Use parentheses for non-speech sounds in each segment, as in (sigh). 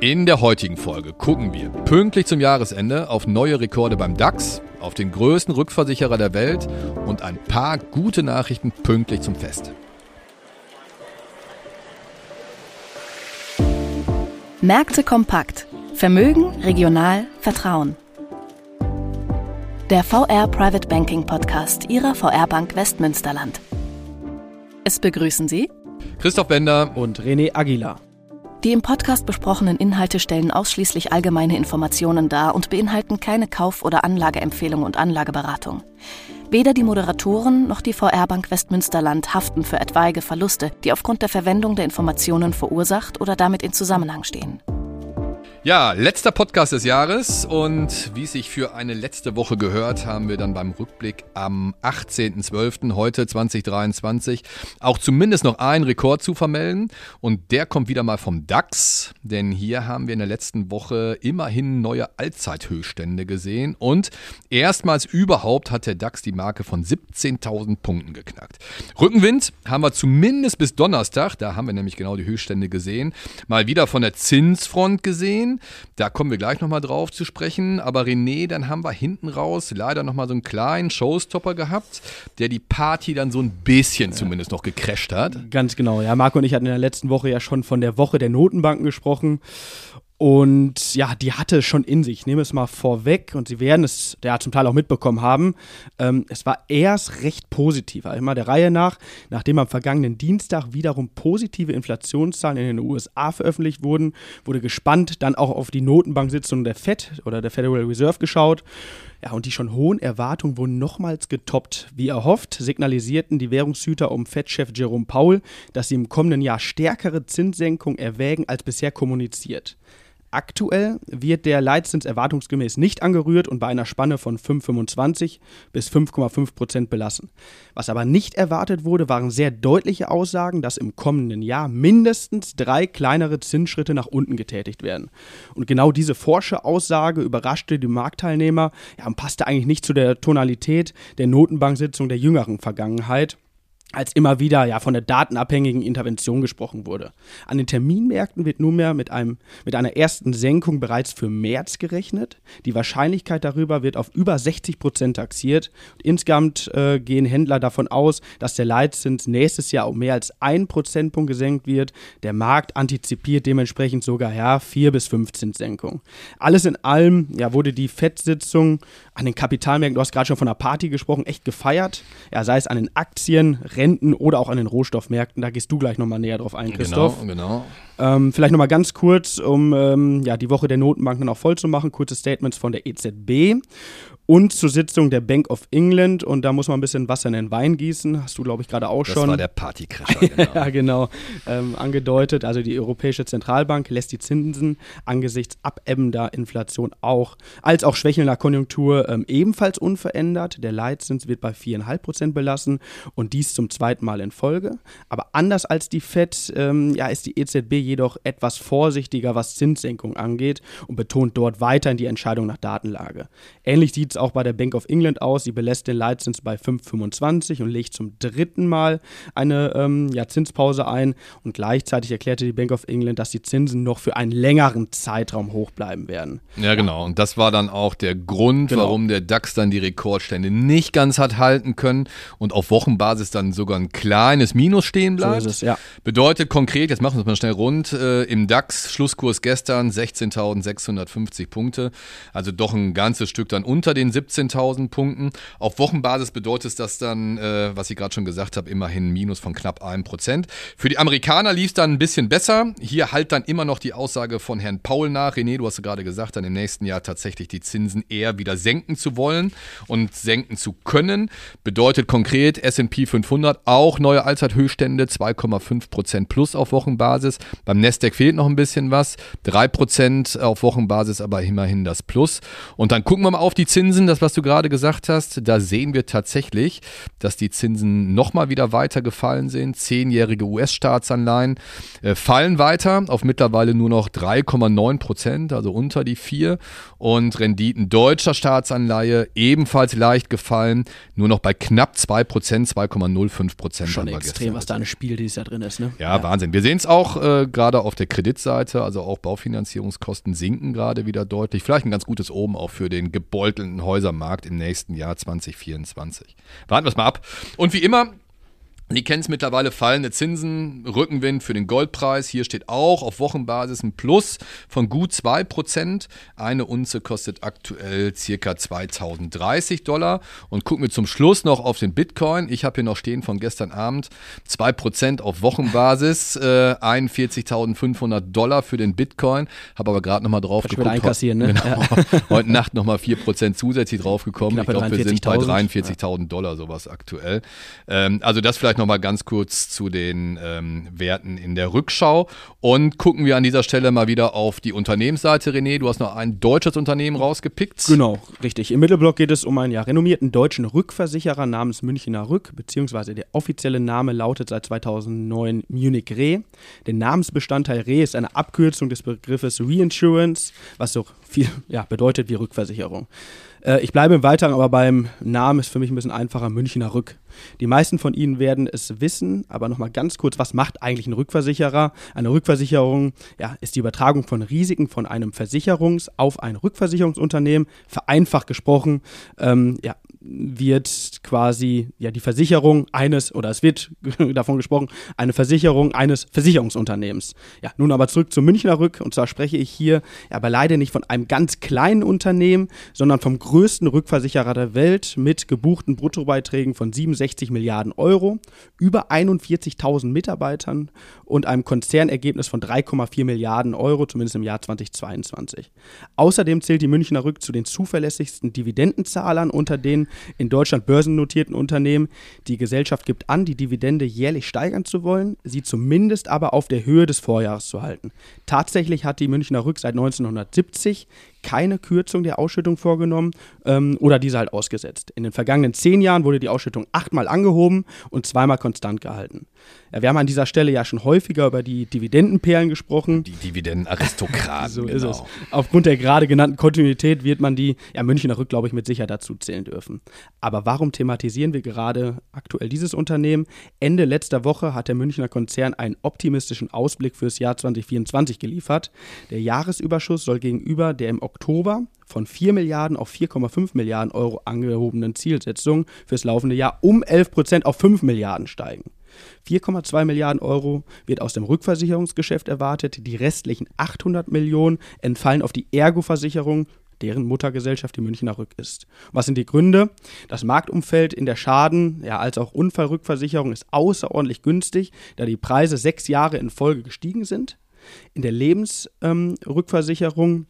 In der heutigen Folge gucken wir pünktlich zum Jahresende auf neue Rekorde beim DAX, auf den größten Rückversicherer der Welt und ein paar gute Nachrichten pünktlich zum Fest. Märkte kompakt. Vermögen, regional, Vertrauen. Der VR Private Banking Podcast Ihrer VR Bank Westmünsterland. Es begrüßen Sie Christoph Bender und René Aguilar. Die im Podcast besprochenen Inhalte stellen ausschließlich allgemeine Informationen dar und beinhalten keine Kauf- oder Anlageempfehlung und Anlageberatung. Weder die Moderatoren noch die VR Bank Westmünsterland haften für etwaige Verluste, die aufgrund der Verwendung der Informationen verursacht oder damit in Zusammenhang stehen. Ja, letzter Podcast des Jahres und wie es sich für eine letzte Woche gehört, haben wir dann beim Rückblick am 18.12. heute 2023 auch zumindest noch einen Rekord zu vermelden und der kommt wieder mal vom DAX, denn hier haben wir in der letzten Woche immerhin neue Allzeithöchststände gesehen und erstmals überhaupt hat der DAX die Marke von 17.000 Punkten geknackt. Rückenwind haben wir zumindest bis Donnerstag, da haben wir nämlich genau die Höchststände gesehen, mal wieder von der Zinsfront gesehen gesehen. Da kommen wir gleich nochmal drauf zu sprechen. Aber René, dann haben wir hinten raus leider nochmal so einen kleinen Showstopper gehabt, der die Party dann so ein bisschen ja. zumindest noch gecrasht hat. Ganz genau. Ja, Marco und ich hatten in der letzten Woche ja schon von der Woche der Notenbanken gesprochen. Und ja, die hatte es schon in sich. Ich nehme es mal vorweg und Sie werden es ja zum Teil auch mitbekommen haben. Ähm, es war erst recht positiv. Also immer der Reihe nach, nachdem am vergangenen Dienstag wiederum positive Inflationszahlen in den USA veröffentlicht wurden, wurde gespannt dann auch auf die Notenbank-Sitzung der Fed oder der Federal Reserve geschaut. Ja, und die schon hohen Erwartungen wurden nochmals getoppt. Wie erhofft, signalisierten die Währungshüter um Fed-Chef Jerome Powell, dass sie im kommenden Jahr stärkere Zinssenkungen erwägen als bisher kommuniziert. Aktuell wird der Leitzins erwartungsgemäß nicht angerührt und bei einer Spanne von 5,25 bis 5,5 Prozent belassen. Was aber nicht erwartet wurde, waren sehr deutliche Aussagen, dass im kommenden Jahr mindestens drei kleinere Zinsschritte nach unten getätigt werden. Und genau diese forsche Aussage überraschte die Marktteilnehmer ja, und passte eigentlich nicht zu der Tonalität der Notenbanksitzung der jüngeren Vergangenheit als immer wieder ja von der datenabhängigen Intervention gesprochen wurde. An den Terminmärkten wird nunmehr mit, einem, mit einer ersten Senkung bereits für März gerechnet. Die Wahrscheinlichkeit darüber wird auf über 60 Prozent taxiert. Und insgesamt äh, gehen Händler davon aus, dass der Leitzins nächstes Jahr um mehr als ein Prozentpunkt gesenkt wird. Der Markt antizipiert dementsprechend sogar ja, 4 bis 5 Zinssenkungen. Alles in allem ja, wurde die FED-Sitzung an den Kapitalmärkten, du hast gerade schon von einer Party gesprochen, echt gefeiert. Ja, sei es an den Aktien, Renten oder auch an den Rohstoffmärkten. Da gehst du gleich nochmal näher drauf ein, genau, Christoph. Genau, genau. Ähm, vielleicht nochmal ganz kurz, um ähm, ja, die Woche der Notenbank dann auch voll zu machen. Kurze Statements von der EZB und zur Sitzung der Bank of England. Und da muss man ein bisschen Wasser in den Wein gießen. Hast du, glaube ich, gerade auch das schon. Das war der Partycrasher, (laughs) genau. ja, genau. Ähm, angedeutet. Also die Europäische Zentralbank lässt die Zinsen angesichts abebbender Inflation auch, als auch schwächelnder Konjunktur ähm, ebenfalls unverändert. Der Leitzins wird bei 4,5 Prozent belassen und dies zum zweiten Mal in Folge. Aber anders als die FED ähm, ja, ist die EZB jedoch etwas vorsichtiger, was Zinssenkung angeht und betont dort weiterhin die Entscheidung nach Datenlage. Ähnlich sieht es auch bei der Bank of England aus. Sie belässt den Leitzins bei 5,25 und legt zum dritten Mal eine ähm, ja, Zinspause ein. Und gleichzeitig erklärte die Bank of England, dass die Zinsen noch für einen längeren Zeitraum hoch bleiben werden. Ja, genau. Und das war dann auch der Grund, genau. warum der DAX dann die Rekordstände nicht ganz hat halten können und auf Wochenbasis dann sogar ein kleines Minus stehen bleibt. So es, ja. Bedeutet konkret, jetzt machen wir es mal schnell rund, äh, im DAX Schlusskurs gestern 16.650 Punkte. Also doch ein ganzes Stück dann unter den 17.000 Punkten. Auf Wochenbasis bedeutet das dann, äh, was ich gerade schon gesagt habe, immerhin Minus von knapp 1%. Für die Amerikaner lief es dann ein bisschen besser. Hier halt dann immer noch die Aussage von Herrn Paul nach. René, du hast gerade gesagt, dann im nächsten Jahr tatsächlich die Zinsen eher wieder senken zu wollen und senken zu können. Bedeutet konkret S&P 500 auch neue Allzeithöchststände, 2,5% plus auf Wochenbasis. Beim Nasdaq fehlt noch ein bisschen was, 3% auf Wochenbasis, aber immerhin das Plus. Und dann gucken wir mal auf die Zinsen Zinsen, das was du gerade gesagt hast, da sehen wir tatsächlich, dass die Zinsen nochmal wieder weiter gefallen sind. Zehnjährige US-Staatsanleihen äh, fallen weiter auf mittlerweile nur noch 3,9 Prozent, also unter die 4. Und Renditen deutscher Staatsanleihe ebenfalls leicht gefallen, nur noch bei knapp 2 Prozent, 2,05 Prozent. Schon extrem, was da eine Spiel, die da drin ist. Ne? Ja, ja, Wahnsinn. Wir sehen es auch äh, gerade auf der Kreditseite, also auch Baufinanzierungskosten sinken gerade wieder deutlich. Vielleicht ein ganz gutes Oben auch für den gebeutelten Häusermarkt im nächsten Jahr 2024. Warten wir es mal ab. Und wie immer, die kennen es mittlerweile, fallende Zinsen, Rückenwind für den Goldpreis. Hier steht auch auf Wochenbasis ein Plus von gut 2%. Eine Unze kostet aktuell ca. 2030 Dollar. Und gucken wir zum Schluss noch auf den Bitcoin. Ich habe hier noch stehen von gestern Abend 2% auf Wochenbasis, (laughs) äh, 41.500 Dollar für den Bitcoin. Habe aber gerade nochmal drauf geguckt. Einkassieren, ne? Genau, ja. (laughs) Heute Nacht nochmal 4% zusätzlich draufgekommen. Ich glaube, wir sind bei 43.000 Dollar sowas aktuell. Ähm, also das vielleicht nochmal ganz kurz zu den ähm, Werten in der Rückschau und gucken wir an dieser Stelle mal wieder auf die Unternehmensseite. René, du hast noch ein deutsches Unternehmen rausgepickt. Genau, richtig. Im Mittelblock geht es um einen ja, renommierten deutschen Rückversicherer namens Münchner Rück, beziehungsweise der offizielle Name lautet seit 2009 Munich Re. Der Namensbestandteil Re ist eine Abkürzung des Begriffes Reinsurance, was so viel ja, bedeutet wie Rückversicherung. Äh, ich bleibe im Weiteren aber beim Namen, ist für mich ein bisschen einfacher, Münchner Rück. Die meisten von Ihnen werden es wissen, aber nochmal ganz kurz, was macht eigentlich ein Rückversicherer? Eine Rückversicherung ja, ist die Übertragung von Risiken von einem Versicherungs- auf ein Rückversicherungsunternehmen, vereinfacht gesprochen. Ähm, ja, wird quasi ja die Versicherung eines oder es wird (laughs) davon gesprochen eine Versicherung eines Versicherungsunternehmens. Ja, nun aber zurück zum Münchner Rück und zwar spreche ich hier aber leider nicht von einem ganz kleinen Unternehmen, sondern vom größten Rückversicherer der Welt mit gebuchten Bruttobeiträgen von 67 Milliarden Euro, über 41.000 Mitarbeitern und einem Konzernergebnis von 3,4 Milliarden Euro, zumindest im Jahr 2022. Außerdem zählt die Münchner Rück zu den zuverlässigsten Dividendenzahlern unter den in Deutschland börsennotierten Unternehmen. Die Gesellschaft gibt an, die Dividende jährlich steigern zu wollen, sie zumindest aber auf der Höhe des Vorjahres zu halten. Tatsächlich hat die Münchner Rück seit 1970 keine Kürzung der Ausschüttung vorgenommen ähm, oder diese halt ausgesetzt. In den vergangenen zehn Jahren wurde die Ausschüttung achtmal angehoben und zweimal konstant gehalten. Ja, wir haben an dieser Stelle ja schon häufiger über die Dividendenperlen gesprochen. Die Dividendenaristokraten. so ist genau. es. Aufgrund der gerade genannten Kontinuität wird man die ja, Münchner Rück, glaube ich, mit Sicherheit dazu zählen dürfen. Aber warum thematisieren wir gerade aktuell dieses Unternehmen? Ende letzter Woche hat der Münchner Konzern einen optimistischen Ausblick fürs Jahr 2024 geliefert. Der Jahresüberschuss soll gegenüber der im Oktober von 4 Milliarden auf 4,5 Milliarden Euro angehobenen Zielsetzung fürs laufende Jahr um 11 Prozent auf 5 Milliarden steigen. 4,2 Milliarden Euro wird aus dem Rückversicherungsgeschäft erwartet. Die restlichen 800 Millionen entfallen auf die Ergo-Versicherung, deren Muttergesellschaft die Münchner Rück ist. Was sind die Gründe? Das Marktumfeld in der Schaden- ja, als auch Unfallrückversicherung ist außerordentlich günstig, da die Preise sechs Jahre in Folge gestiegen sind. In der Lebensrückversicherung ähm,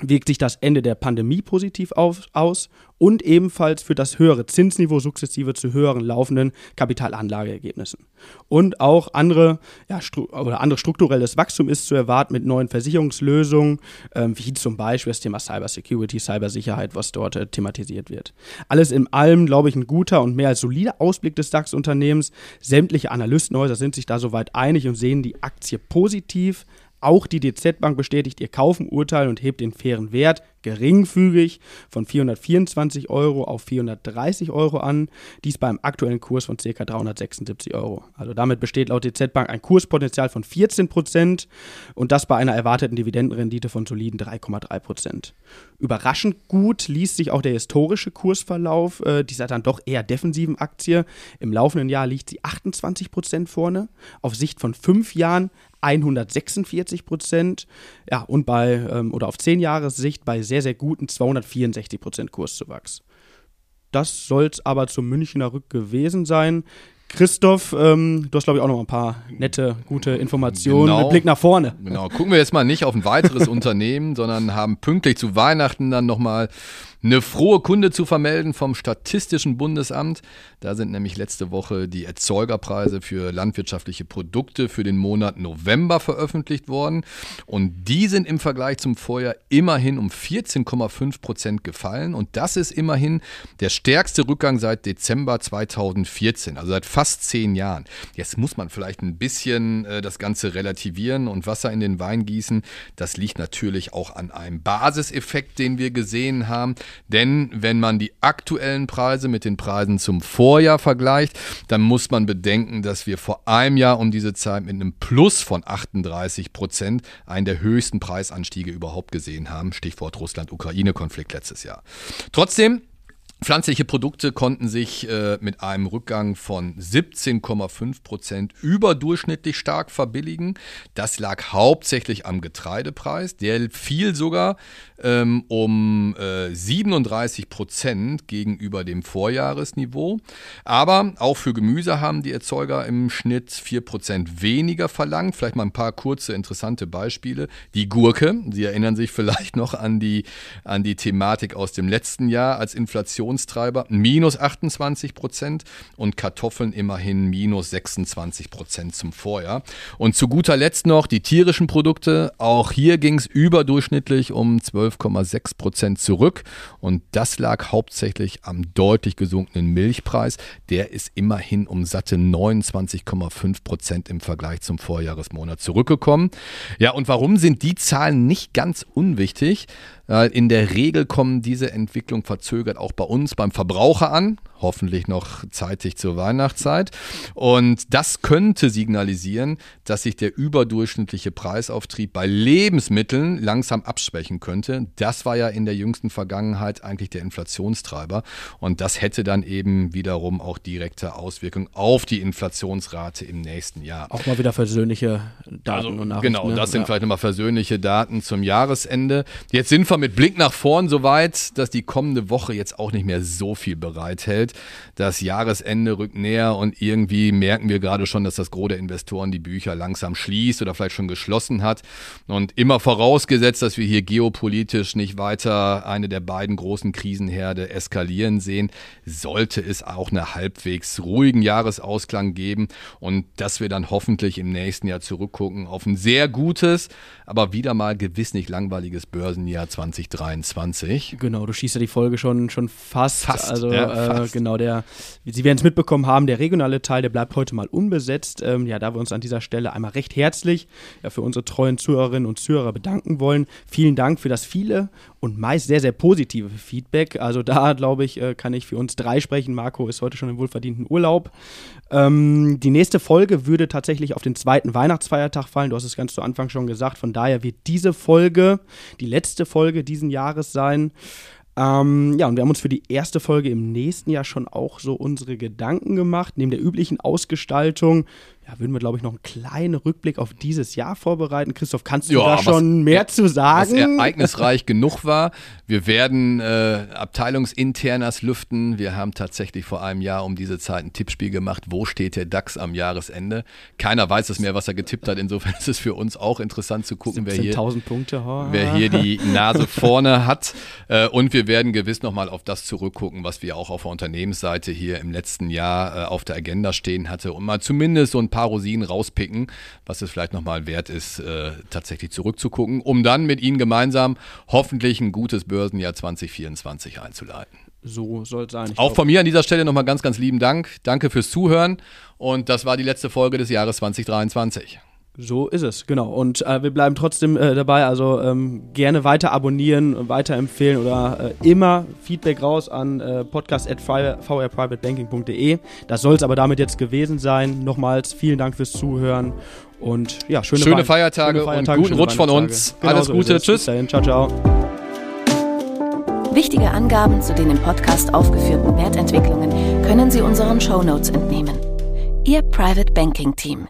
wirkt sich das Ende der Pandemie positiv auf, aus und ebenfalls für das höhere Zinsniveau sukzessive zu höheren laufenden Kapitalanlageergebnissen. Und auch andere, ja, oder andere strukturelles Wachstum ist zu erwarten mit neuen Versicherungslösungen, ähm, wie zum Beispiel das Thema Cybersecurity, Cybersicherheit, was dort äh, thematisiert wird. Alles in allem, glaube ich, ein guter und mehr als solider Ausblick des DAX-Unternehmens. Sämtliche Analystenhäuser sind sich da soweit einig und sehen die Aktie positiv auch die DZ Bank bestätigt ihr Kaufenurteil und hebt den fairen Wert geringfügig von 424 Euro auf 430 Euro an. Dies beim aktuellen Kurs von ca. 376 Euro. Also damit besteht laut DZ Bank ein Kurspotenzial von 14 Prozent und das bei einer erwarteten Dividendenrendite von soliden 3,3 Prozent. Überraschend gut liest sich auch der historische Kursverlauf äh, dieser dann doch eher defensiven Aktie. Im laufenden Jahr liegt sie 28 Prozent vorne. Auf Sicht von fünf Jahren 146 Prozent. Ja, und bei, ähm, oder auf 10 Jahressicht bei sehr, sehr guten 264 Prozent Kurszuwachs. Das soll es aber zum Münchner Rück gewesen sein. Christoph, ähm, du hast, glaube ich, auch noch ein paar nette, gute Informationen genau, mit Blick nach vorne. Genau, gucken wir jetzt mal nicht auf ein weiteres (laughs) Unternehmen, sondern haben pünktlich zu Weihnachten dann nochmal eine frohe Kunde zu vermelden vom Statistischen Bundesamt. Da sind nämlich letzte Woche die Erzeugerpreise für landwirtschaftliche Produkte für den Monat November veröffentlicht worden. Und die sind im Vergleich zum Vorjahr immerhin um 14,5 Prozent gefallen. Und das ist immerhin der stärkste Rückgang seit Dezember 2014, also seit fast zehn Jahren. Jetzt muss man vielleicht ein bisschen äh, das Ganze relativieren und Wasser in den Wein gießen. Das liegt natürlich auch an einem Basiseffekt, den wir gesehen haben. Denn wenn man die aktuellen Preise mit den Preisen zum Vorjahr vergleicht, dann muss man bedenken, dass wir vor einem Jahr um diese Zeit mit einem Plus von 38 Prozent einen der höchsten Preisanstiege überhaupt gesehen haben. Stichwort Russland-Ukraine-Konflikt letztes Jahr. Trotzdem Pflanzliche Produkte konnten sich äh, mit einem Rückgang von 17,5 Prozent überdurchschnittlich stark verbilligen. Das lag hauptsächlich am Getreidepreis. Der fiel sogar ähm, um äh, 37 Prozent gegenüber dem Vorjahresniveau. Aber auch für Gemüse haben die Erzeuger im Schnitt 4 Prozent weniger verlangt. Vielleicht mal ein paar kurze interessante Beispiele. Die Gurke, Sie erinnern sich vielleicht noch an die, an die Thematik aus dem letzten Jahr als Inflation Inflationstreiber, minus 28 Prozent und Kartoffeln immerhin minus 26 Prozent zum Vorjahr. Und zu guter Letzt noch die tierischen Produkte. Auch hier ging es überdurchschnittlich um 12,6 Prozent zurück und das lag hauptsächlich am deutlich gesunkenen Milchpreis. Der ist immerhin um satte 29,5 Prozent im Vergleich zum Vorjahresmonat zurückgekommen. Ja, und warum sind die Zahlen nicht ganz unwichtig? In der Regel kommen diese Entwicklungen verzögert auch bei uns beim Verbraucher an hoffentlich noch zeitig zur Weihnachtszeit. Und das könnte signalisieren, dass sich der überdurchschnittliche Preisauftrieb bei Lebensmitteln langsam abschwächen könnte. Das war ja in der jüngsten Vergangenheit eigentlich der Inflationstreiber. Und das hätte dann eben wiederum auch direkte Auswirkungen auf die Inflationsrate im nächsten Jahr. Auch mal wieder versöhnliche Daten also, und Nachrichten. Genau, ne? das sind ja. vielleicht nochmal versöhnliche Daten zum Jahresende. Jetzt sind wir mit Blick nach vorn so weit, dass die kommende Woche jetzt auch nicht mehr so viel bereithält. Das Jahresende rückt näher und irgendwie merken wir gerade schon, dass das Gros der Investoren die Bücher langsam schließt oder vielleicht schon geschlossen hat. Und immer vorausgesetzt, dass wir hier geopolitisch nicht weiter eine der beiden großen Krisenherde eskalieren sehen, sollte es auch eine halbwegs ruhigen Jahresausklang geben und dass wir dann hoffentlich im nächsten Jahr zurückgucken auf ein sehr gutes, aber wieder mal gewiss nicht langweiliges Börsenjahr 2023. Genau, du schießt ja die Folge schon, schon fast. Fast, also, ja, äh, fast genau, der, Sie werden es mitbekommen haben, der regionale Teil, der bleibt heute mal unbesetzt. Ähm, ja, da wir uns an dieser Stelle einmal recht herzlich ja, für unsere treuen Zuhörerinnen und Zuhörer bedanken wollen. Vielen Dank für das viele und meist sehr, sehr positive Feedback. Also da, glaube ich, äh, kann ich für uns drei sprechen. Marco ist heute schon im wohlverdienten Urlaub. Ähm, die nächste Folge würde tatsächlich auf den zweiten Weihnachtsfeiertag fallen. Du hast es ganz zu Anfang schon gesagt. Von daher wird diese Folge die letzte Folge diesen Jahres sein. Ähm, ja, und wir haben uns für die erste Folge im nächsten Jahr schon auch so unsere Gedanken gemacht. Neben der üblichen Ausgestaltung ja, würden wir, glaube ich, noch einen kleinen Rückblick auf dieses Jahr vorbereiten. Christoph, kannst du ja, da schon mehr zu sagen? Was ereignisreich genug war. Wir werden äh, Abteilungsinternas lüften. Wir haben tatsächlich vor einem Jahr um diese Zeit ein Tippspiel gemacht. Wo steht der DAX am Jahresende? Keiner weiß es mehr, was er getippt hat. Insofern ist es für uns auch interessant zu gucken, wer hier, Punkte, oh. wer hier die Nase vorne hat. Äh, und wir werden gewiss nochmal auf das zurückgucken, was wir auch auf der Unternehmensseite hier im letzten Jahr äh, auf der Agenda stehen hatte und mal zumindest so ein paar paar Rosinen rauspicken, was es vielleicht nochmal wert ist, äh, tatsächlich zurückzugucken, um dann mit Ihnen gemeinsam hoffentlich ein gutes Börsenjahr 2024 einzuleiten. So soll es sein. Auch von mir an dieser Stelle nochmal ganz, ganz lieben Dank. Danke fürs Zuhören und das war die letzte Folge des Jahres 2023. So ist es, genau. Und äh, wir bleiben trotzdem äh, dabei. Also ähm, gerne weiter abonnieren, weiterempfehlen oder äh, immer Feedback raus an äh, podcast.vrprivatebanking.de. Das soll es aber damit jetzt gewesen sein. Nochmals vielen Dank fürs Zuhören und ja, schöne, schöne, Feiertage, schöne Feiertage, und guten Rutsch von uns. Genau Alles so Gute, tschüss. Bis dahin. Ciao, ciao. Wichtige Angaben zu den im Podcast aufgeführten Wertentwicklungen können Sie unseren Shownotes entnehmen. Ihr Private Banking Team